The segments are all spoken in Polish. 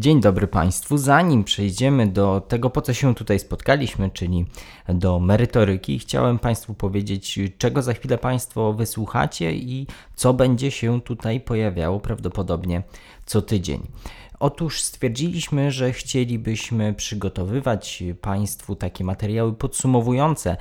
Dzień dobry Państwu. Zanim przejdziemy do tego, po co się tutaj spotkaliśmy, czyli do merytoryki, chciałem Państwu powiedzieć, czego za chwilę Państwo wysłuchacie i co będzie się tutaj pojawiało prawdopodobnie co tydzień. Otóż stwierdziliśmy, że chcielibyśmy przygotowywać Państwu takie materiały podsumowujące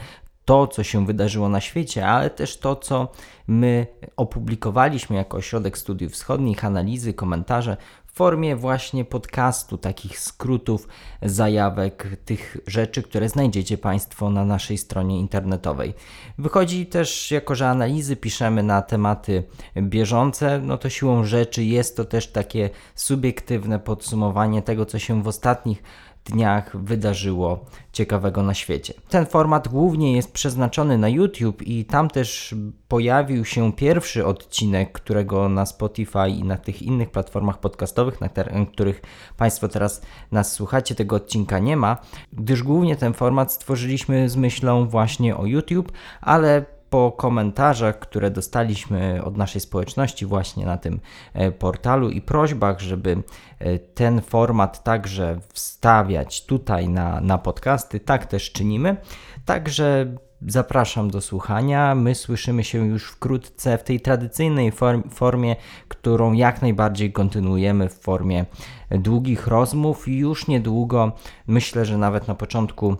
to, co się wydarzyło na świecie, ale też to, co my opublikowaliśmy jako Ośrodek Studiów Wschodnich, analizy, komentarze w formie właśnie podcastu, takich skrótów, zajawek, tych rzeczy, które znajdziecie Państwo na naszej stronie internetowej. Wychodzi też, jako że analizy piszemy na tematy bieżące, no to siłą rzeczy jest to też takie subiektywne podsumowanie tego, co się w ostatnich dniach wydarzyło ciekawego na świecie. Ten format głównie jest przeznaczony na YouTube i tam też pojawił się pierwszy odcinek, którego na Spotify i na tych innych platformach podcastowych, na których Państwo teraz nas słuchacie, tego odcinka nie ma, gdyż głównie ten format stworzyliśmy z myślą właśnie o YouTube, ale po komentarzach, które dostaliśmy od naszej społeczności właśnie na tym e, portalu i prośbach, żeby e, ten format także wstawiać tutaj na, na podcasty, tak też czynimy. Także Zapraszam do słuchania. My słyszymy się już wkrótce w tej tradycyjnej formie, którą jak najbardziej kontynuujemy w formie długich rozmów. Już niedługo, myślę, że nawet na początku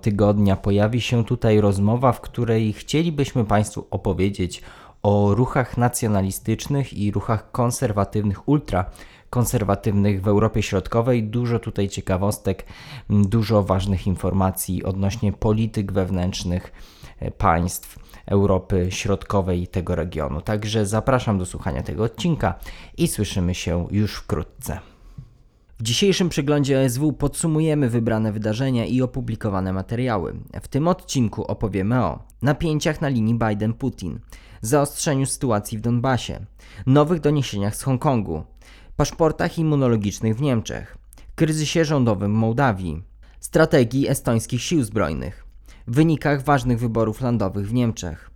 tygodnia, pojawi się tutaj rozmowa, w której chcielibyśmy Państwu opowiedzieć o ruchach nacjonalistycznych i ruchach konserwatywnych, ultra konserwatywnych w Europie Środkowej. Dużo tutaj ciekawostek, dużo ważnych informacji odnośnie polityk wewnętrznych e, państw Europy Środkowej i tego regionu. Także zapraszam do słuchania tego odcinka i słyszymy się już wkrótce. W dzisiejszym przeglądzie OSW podsumujemy wybrane wydarzenia i opublikowane materiały. W tym odcinku opowiemy o napięciach na linii Biden-Putin, zaostrzeniu sytuacji w Donbasie, nowych doniesieniach z Hongkongu, paszportach immunologicznych w Niemczech, kryzysie rządowym Mołdawii, strategii estońskich sił zbrojnych, wynikach ważnych wyborów landowych w Niemczech,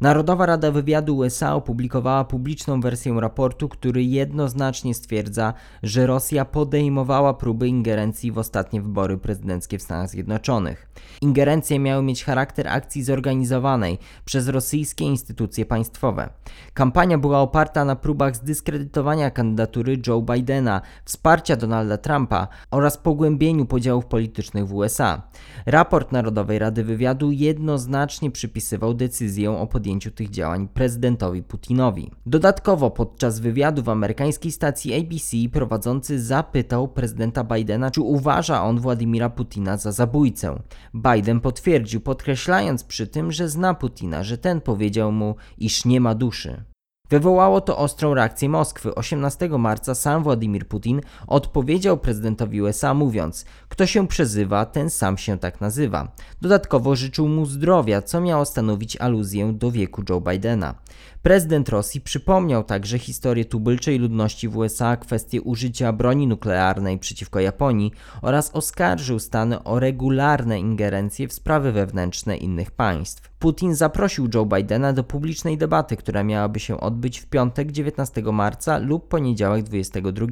Narodowa Rada Wywiadu USA opublikowała publiczną wersję raportu, który jednoznacznie stwierdza, że Rosja podejmowała próby ingerencji w ostatnie wybory prezydenckie w Stanach Zjednoczonych. Ingerencje miały mieć charakter akcji zorganizowanej przez rosyjskie instytucje państwowe. Kampania była oparta na próbach zdyskredytowania kandydatury Joe Bidena, wsparcia Donalda Trumpa oraz pogłębieniu podziałów politycznych w USA. Raport Narodowej Rady Wywiadu jednoznacznie przypisywał decyzję o podjęciu tych działań prezydentowi Putinowi. Dodatkowo podczas wywiadu w amerykańskiej stacji ABC prowadzący zapytał prezydenta Bidena, czy uważa on Władimira Putina za zabójcę. Biden potwierdził, podkreślając przy tym, że zna Putina, że ten powiedział mu, iż nie ma duszy. Wywołało to ostrą reakcję Moskwy. 18 marca sam Władimir Putin odpowiedział prezydentowi USA mówiąc: Kto się przezywa, ten sam się tak nazywa. Dodatkowo życzył mu zdrowia, co miało stanowić aluzję do wieku Joe Bidena. Prezydent Rosji przypomniał także historię tubylczej ludności w USA, kwestię użycia broni nuklearnej przeciwko Japonii oraz oskarżył Stany o regularne ingerencje w sprawy wewnętrzne innych państw. Putin zaprosił Joe Bidena do publicznej debaty, która miałaby się odbyć w piątek 19 marca lub poniedziałek 22.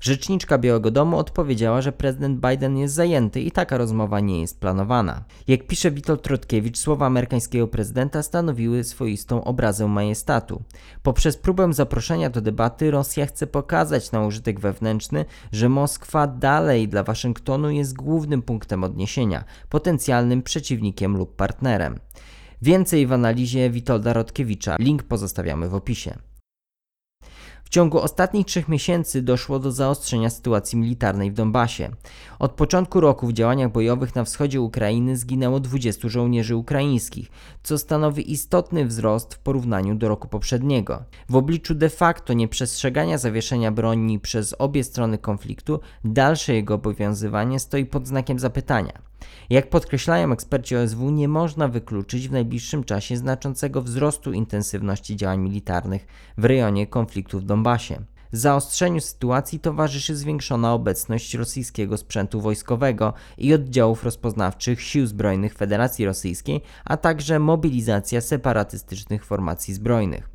Rzeczniczka Białego Domu odpowiedziała, że prezydent Biden jest zajęty i taka rozmowa nie jest planowana. Jak pisze Witold Trotkiewicz, słowa amerykańskiego prezydenta stanowiły swoistą obrazę majestatu. Poprzez próbę zaproszenia do debaty Rosja chce pokazać na użytek wewnętrzny, że Moskwa dalej dla Waszyngtonu jest głównym punktem odniesienia, potencjalnym przeciwnikiem lub partnerem. Więcej w analizie Witolda Rotkiewicza. Link pozostawiamy w opisie. Ciągu ostatnich trzech miesięcy doszło do zaostrzenia sytuacji militarnej w Donbasie. Od początku roku w działaniach bojowych na wschodzie Ukrainy zginęło 20 żołnierzy ukraińskich, co stanowi istotny wzrost w porównaniu do roku poprzedniego. W obliczu de facto nieprzestrzegania zawieszenia broni przez obie strony konfliktu, dalsze jego obowiązywanie stoi pod znakiem zapytania. Jak podkreślają eksperci OSW, nie można wykluczyć w najbliższym czasie znaczącego wzrostu intensywności działań militarnych w rejonie konfliktu w Donbasie. Zaostrzeniu sytuacji towarzyszy zwiększona obecność rosyjskiego sprzętu wojskowego i oddziałów rozpoznawczych Sił Zbrojnych Federacji Rosyjskiej, a także mobilizacja separatystycznych formacji zbrojnych.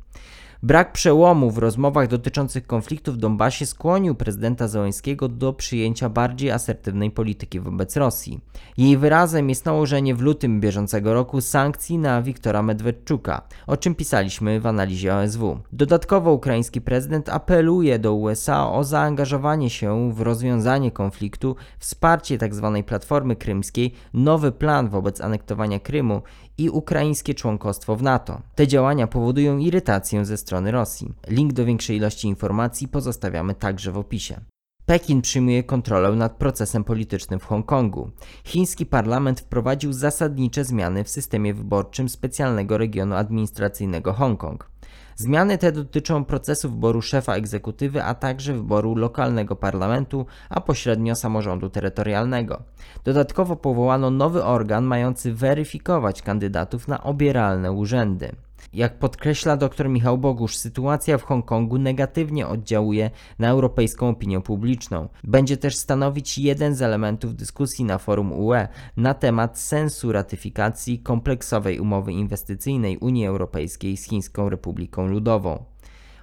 Brak przełomu w rozmowach dotyczących konfliktu w Donbasie skłonił prezydenta Zełańskiego do przyjęcia bardziej asertywnej polityki wobec Rosji. Jej wyrazem jest nałożenie w lutym bieżącego roku sankcji na Wiktora Medwedczuka, o czym pisaliśmy w analizie OSW. Dodatkowo ukraiński prezydent apeluje do USA o zaangażowanie się w rozwiązanie konfliktu, wsparcie tzw. Tak Platformy Krymskiej, nowy plan wobec anektowania Krymu i ukraińskie członkostwo w NATO. Te działania powodują irytację ze strony Rosji. Link do większej ilości informacji pozostawiamy także w opisie. Pekin przyjmuje kontrolę nad procesem politycznym w Hongkongu. Chiński parlament wprowadził zasadnicze zmiany w systemie wyborczym specjalnego regionu administracyjnego Hongkong. Zmiany te dotyczą procesu wyboru szefa egzekutywy, a także wyboru lokalnego parlamentu, a pośrednio samorządu terytorialnego. Dodatkowo powołano nowy organ mający weryfikować kandydatów na obieralne urzędy. Jak podkreśla dr Michał Bogusz, sytuacja w Hongkongu negatywnie oddziałuje na europejską opinię publiczną. Będzie też stanowić jeden z elementów dyskusji na forum UE na temat sensu ratyfikacji kompleksowej umowy inwestycyjnej Unii Europejskiej z Chińską Republiką Ludową.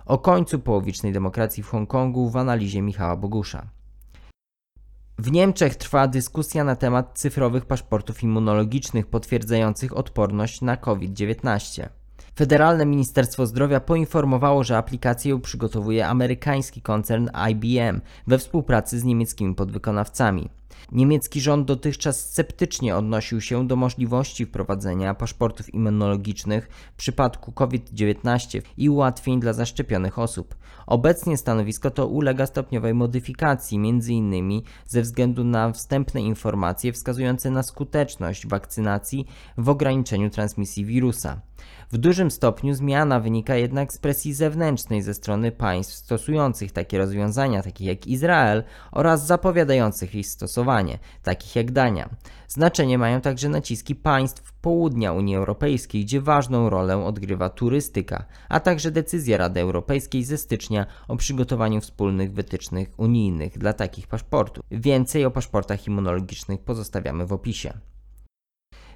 O końcu połowicznej demokracji w Hongkongu w analizie Michała Bogusza. W Niemczech trwa dyskusja na temat cyfrowych paszportów immunologicznych potwierdzających odporność na COVID-19. Federalne Ministerstwo Zdrowia poinformowało, że aplikację przygotowuje amerykański koncern IBM we współpracy z niemieckimi podwykonawcami. Niemiecki rząd dotychczas sceptycznie odnosił się do możliwości wprowadzenia paszportów immunologicznych w przypadku COVID-19 i ułatwień dla zaszczepionych osób. Obecnie stanowisko to ulega stopniowej modyfikacji, m.in. ze względu na wstępne informacje wskazujące na skuteczność wakcynacji w ograniczeniu transmisji wirusa. W dużym stopniu zmiana wynika jednak z presji zewnętrznej ze strony państw stosujących takie rozwiązania, takich jak Izrael, oraz zapowiadających ich stosowanie, takich jak Dania. Znaczenie mają także naciski państw południa Unii Europejskiej, gdzie ważną rolę odgrywa turystyka, a także decyzja Rady Europejskiej ze stycznia o przygotowaniu wspólnych wytycznych unijnych dla takich paszportów. Więcej o paszportach immunologicznych pozostawiamy w opisie.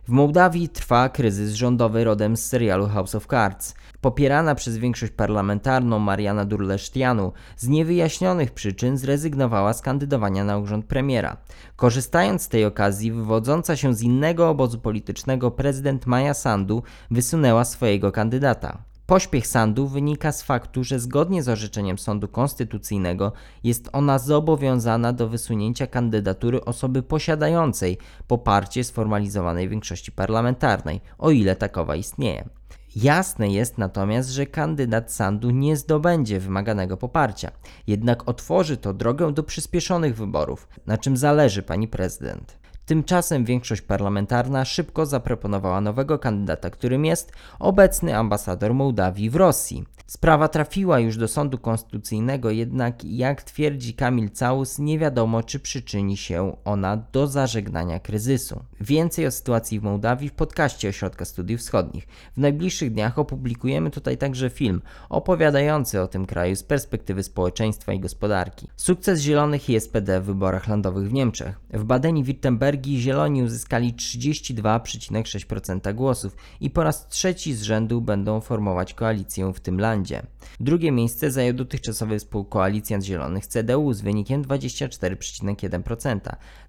W Mołdawii trwa kryzys rządowy rodem z serialu House of Cards. Popierana przez większość parlamentarną Mariana Durlesztianu z niewyjaśnionych przyczyn zrezygnowała z kandydowania na urząd premiera. Korzystając z tej okazji, wywodząca się z innego obozu politycznego prezydent Maja Sandu wysunęła swojego kandydata. Pośpiech sądu wynika z faktu, że zgodnie z orzeczeniem Sądu Konstytucyjnego jest ona zobowiązana do wysunięcia kandydatury osoby posiadającej poparcie sformalizowanej większości parlamentarnej, o ile takowa istnieje. Jasne jest natomiast, że kandydat sądu nie zdobędzie wymaganego poparcia, jednak otworzy to drogę do przyspieszonych wyborów, na czym zależy pani prezydent. Tymczasem większość parlamentarna szybko zaproponowała nowego kandydata, którym jest obecny ambasador Mołdawii w Rosji. Sprawa trafiła już do sądu konstytucyjnego, jednak jak twierdzi Kamil Całus, nie wiadomo czy przyczyni się ona do zażegnania kryzysu. Więcej o sytuacji w Mołdawii w podcaście Ośrodka Studiów Wschodnich. W najbliższych dniach opublikujemy tutaj także film opowiadający o tym kraju z perspektywy społeczeństwa i gospodarki. Sukces Zielonych i SPD w wyborach landowych w Niemczech. W Badeni-Württembergu Norwegii Zieloni uzyskali 32,6% głosów i po raz trzeci z rzędu będą formować koalicję w tym landzie. Drugie miejsce zajął dotychczasowy współkoalicjant Zielonych CDU z wynikiem 24,1%.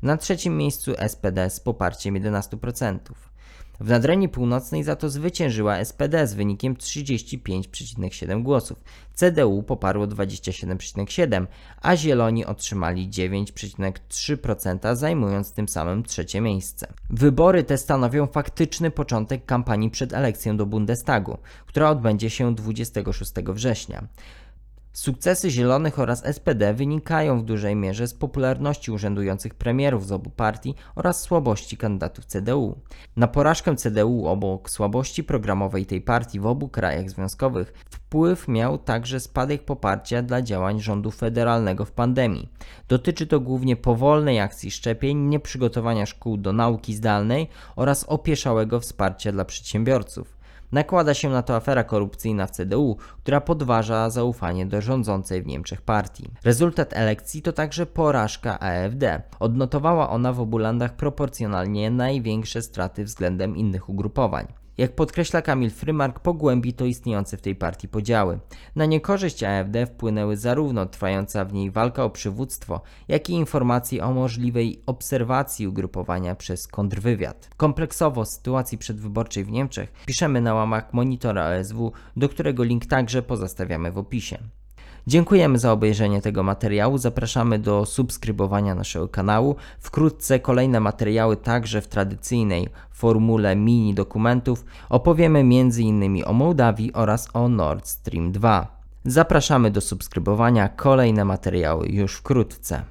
Na trzecim miejscu SPD z poparciem 11%. W Nadrenii Północnej za to zwyciężyła SPD z wynikiem 35,7 głosów. CDU poparło 27,7, a Zieloni otrzymali 9,3%, zajmując tym samym trzecie miejsce. Wybory te stanowią faktyczny początek kampanii przed elekcją do Bundestagu, która odbędzie się 26 września. Sukcesy Zielonych oraz SPD wynikają w dużej mierze z popularności urzędujących premierów z obu partii oraz słabości kandydatów CDU. Na porażkę CDU obok słabości programowej tej partii w obu krajach związkowych wpływ miał także spadek poparcia dla działań rządu federalnego w pandemii. Dotyczy to głównie powolnej akcji szczepień, nieprzygotowania szkół do nauki zdalnej oraz opieszałego wsparcia dla przedsiębiorców. Nakłada się na to afera korupcyjna w CDU, która podważa zaufanie do rządzącej w Niemczech partii. Rezultat elekcji to także porażka AfD. Odnotowała ona w obu landach proporcjonalnie największe straty względem innych ugrupowań. Jak podkreśla Kamil Frymark, pogłębi to istniejące w tej partii podziały. Na niekorzyść AfD wpłynęły zarówno trwająca w niej walka o przywództwo, jak i informacje o możliwej obserwacji ugrupowania przez kontrwywiad. Kompleksowo o sytuacji przedwyborczej w Niemczech piszemy na łamach monitora OSW, do którego link także pozostawiamy w opisie. Dziękujemy za obejrzenie tego materiału. Zapraszamy do subskrybowania naszego kanału. Wkrótce kolejne materiały, także w tradycyjnej formule mini dokumentów. Opowiemy m.in. o Mołdawii oraz o Nord Stream 2. Zapraszamy do subskrybowania. Kolejne materiały już wkrótce.